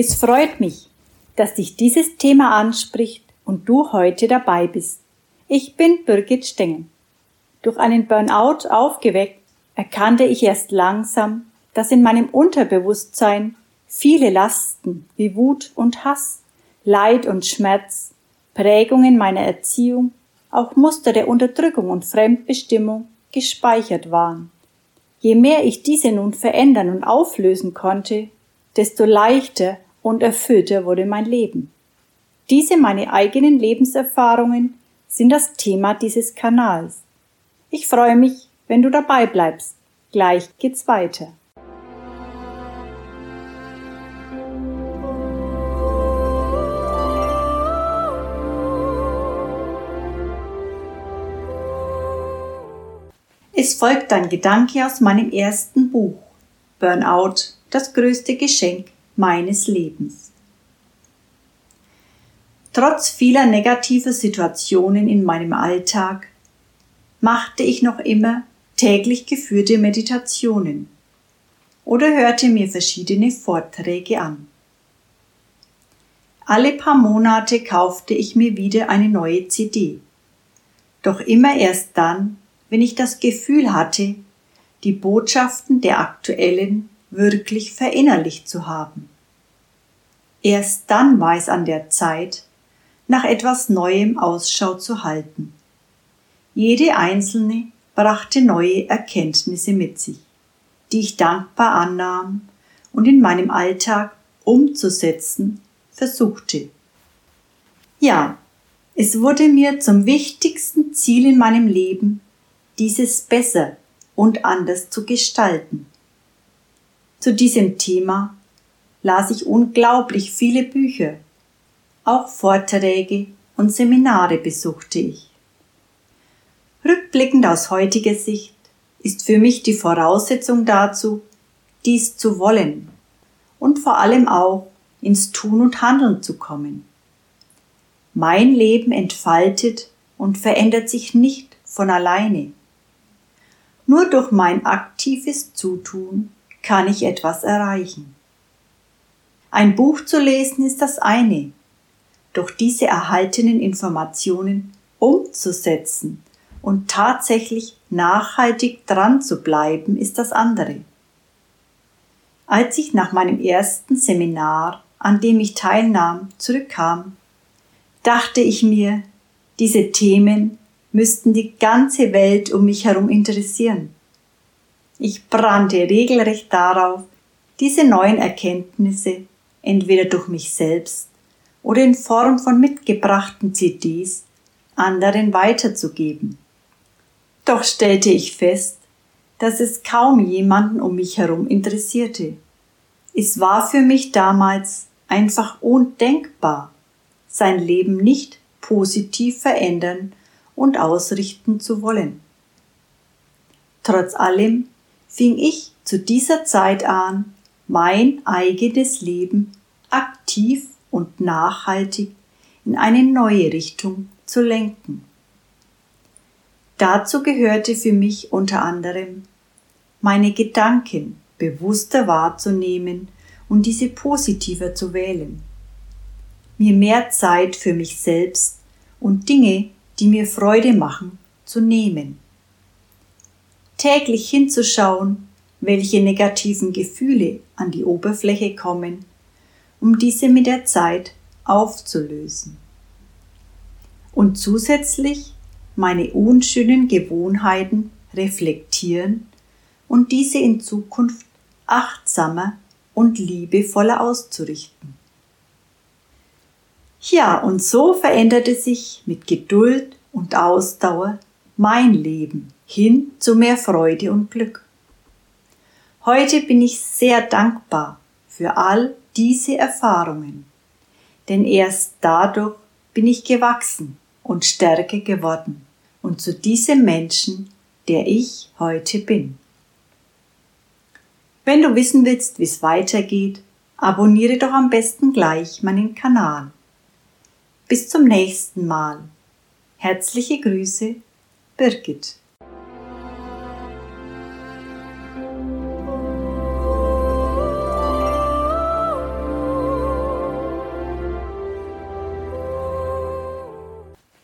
Es freut mich, dass dich dieses Thema anspricht und du heute dabei bist. Ich bin Birgit Stengel. Durch einen Burnout aufgeweckt, erkannte ich erst langsam, dass in meinem Unterbewusstsein viele Lasten wie Wut und Hass, Leid und Schmerz, Prägungen meiner Erziehung, auch Muster der Unterdrückung und Fremdbestimmung gespeichert waren. Je mehr ich diese nun verändern und auflösen konnte, desto leichter und erfüllter wurde mein Leben. Diese meine eigenen Lebenserfahrungen sind das Thema dieses Kanals. Ich freue mich, wenn du dabei bleibst. Gleich geht's weiter. Es folgt ein Gedanke aus meinem ersten Buch Burnout, das größte Geschenk meines Lebens. Trotz vieler negativer Situationen in meinem Alltag machte ich noch immer täglich geführte Meditationen oder hörte mir verschiedene Vorträge an. Alle paar Monate kaufte ich mir wieder eine neue CD, doch immer erst dann, wenn ich das Gefühl hatte, die Botschaften der aktuellen wirklich verinnerlicht zu haben. Erst dann war es an der Zeit, nach etwas Neuem Ausschau zu halten. Jede einzelne brachte neue Erkenntnisse mit sich, die ich dankbar annahm und in meinem Alltag umzusetzen versuchte. Ja, es wurde mir zum wichtigsten Ziel in meinem Leben, dieses besser und anders zu gestalten. Zu diesem Thema las ich unglaublich viele Bücher, auch Vorträge und Seminare besuchte ich. Rückblickend aus heutiger Sicht ist für mich die Voraussetzung dazu, dies zu wollen und vor allem auch ins Tun und Handeln zu kommen. Mein Leben entfaltet und verändert sich nicht von alleine. Nur durch mein aktives Zutun kann ich etwas erreichen. Ein Buch zu lesen ist das eine, doch diese erhaltenen Informationen umzusetzen und tatsächlich nachhaltig dran zu bleiben ist das andere. Als ich nach meinem ersten Seminar, an dem ich teilnahm, zurückkam, dachte ich mir, diese Themen müssten die ganze Welt um mich herum interessieren. Ich brannte regelrecht darauf, diese neuen Erkenntnisse entweder durch mich selbst oder in Form von mitgebrachten CDs anderen weiterzugeben. Doch stellte ich fest, dass es kaum jemanden um mich herum interessierte. Es war für mich damals einfach undenkbar, sein Leben nicht positiv verändern und ausrichten zu wollen. Trotz allem fing ich zu dieser Zeit an, mein eigenes Leben aktiv und nachhaltig in eine neue Richtung zu lenken. Dazu gehörte für mich unter anderem, meine Gedanken bewusster wahrzunehmen und diese positiver zu wählen, mir mehr Zeit für mich selbst und Dinge die mir Freude machen, zu nehmen. Täglich hinzuschauen, welche negativen Gefühle an die Oberfläche kommen, um diese mit der Zeit aufzulösen. Und zusätzlich meine unschönen Gewohnheiten reflektieren und diese in Zukunft achtsamer und liebevoller auszurichten. Ja, und so veränderte sich mit Geduld und Ausdauer mein Leben hin zu mehr Freude und Glück. Heute bin ich sehr dankbar für all diese Erfahrungen, denn erst dadurch bin ich gewachsen und stärker geworden und zu diesem Menschen, der ich heute bin. Wenn du wissen willst, wie es weitergeht, abonniere doch am besten gleich meinen Kanal. Bis zum nächsten Mal. Herzliche Grüße, Birgit.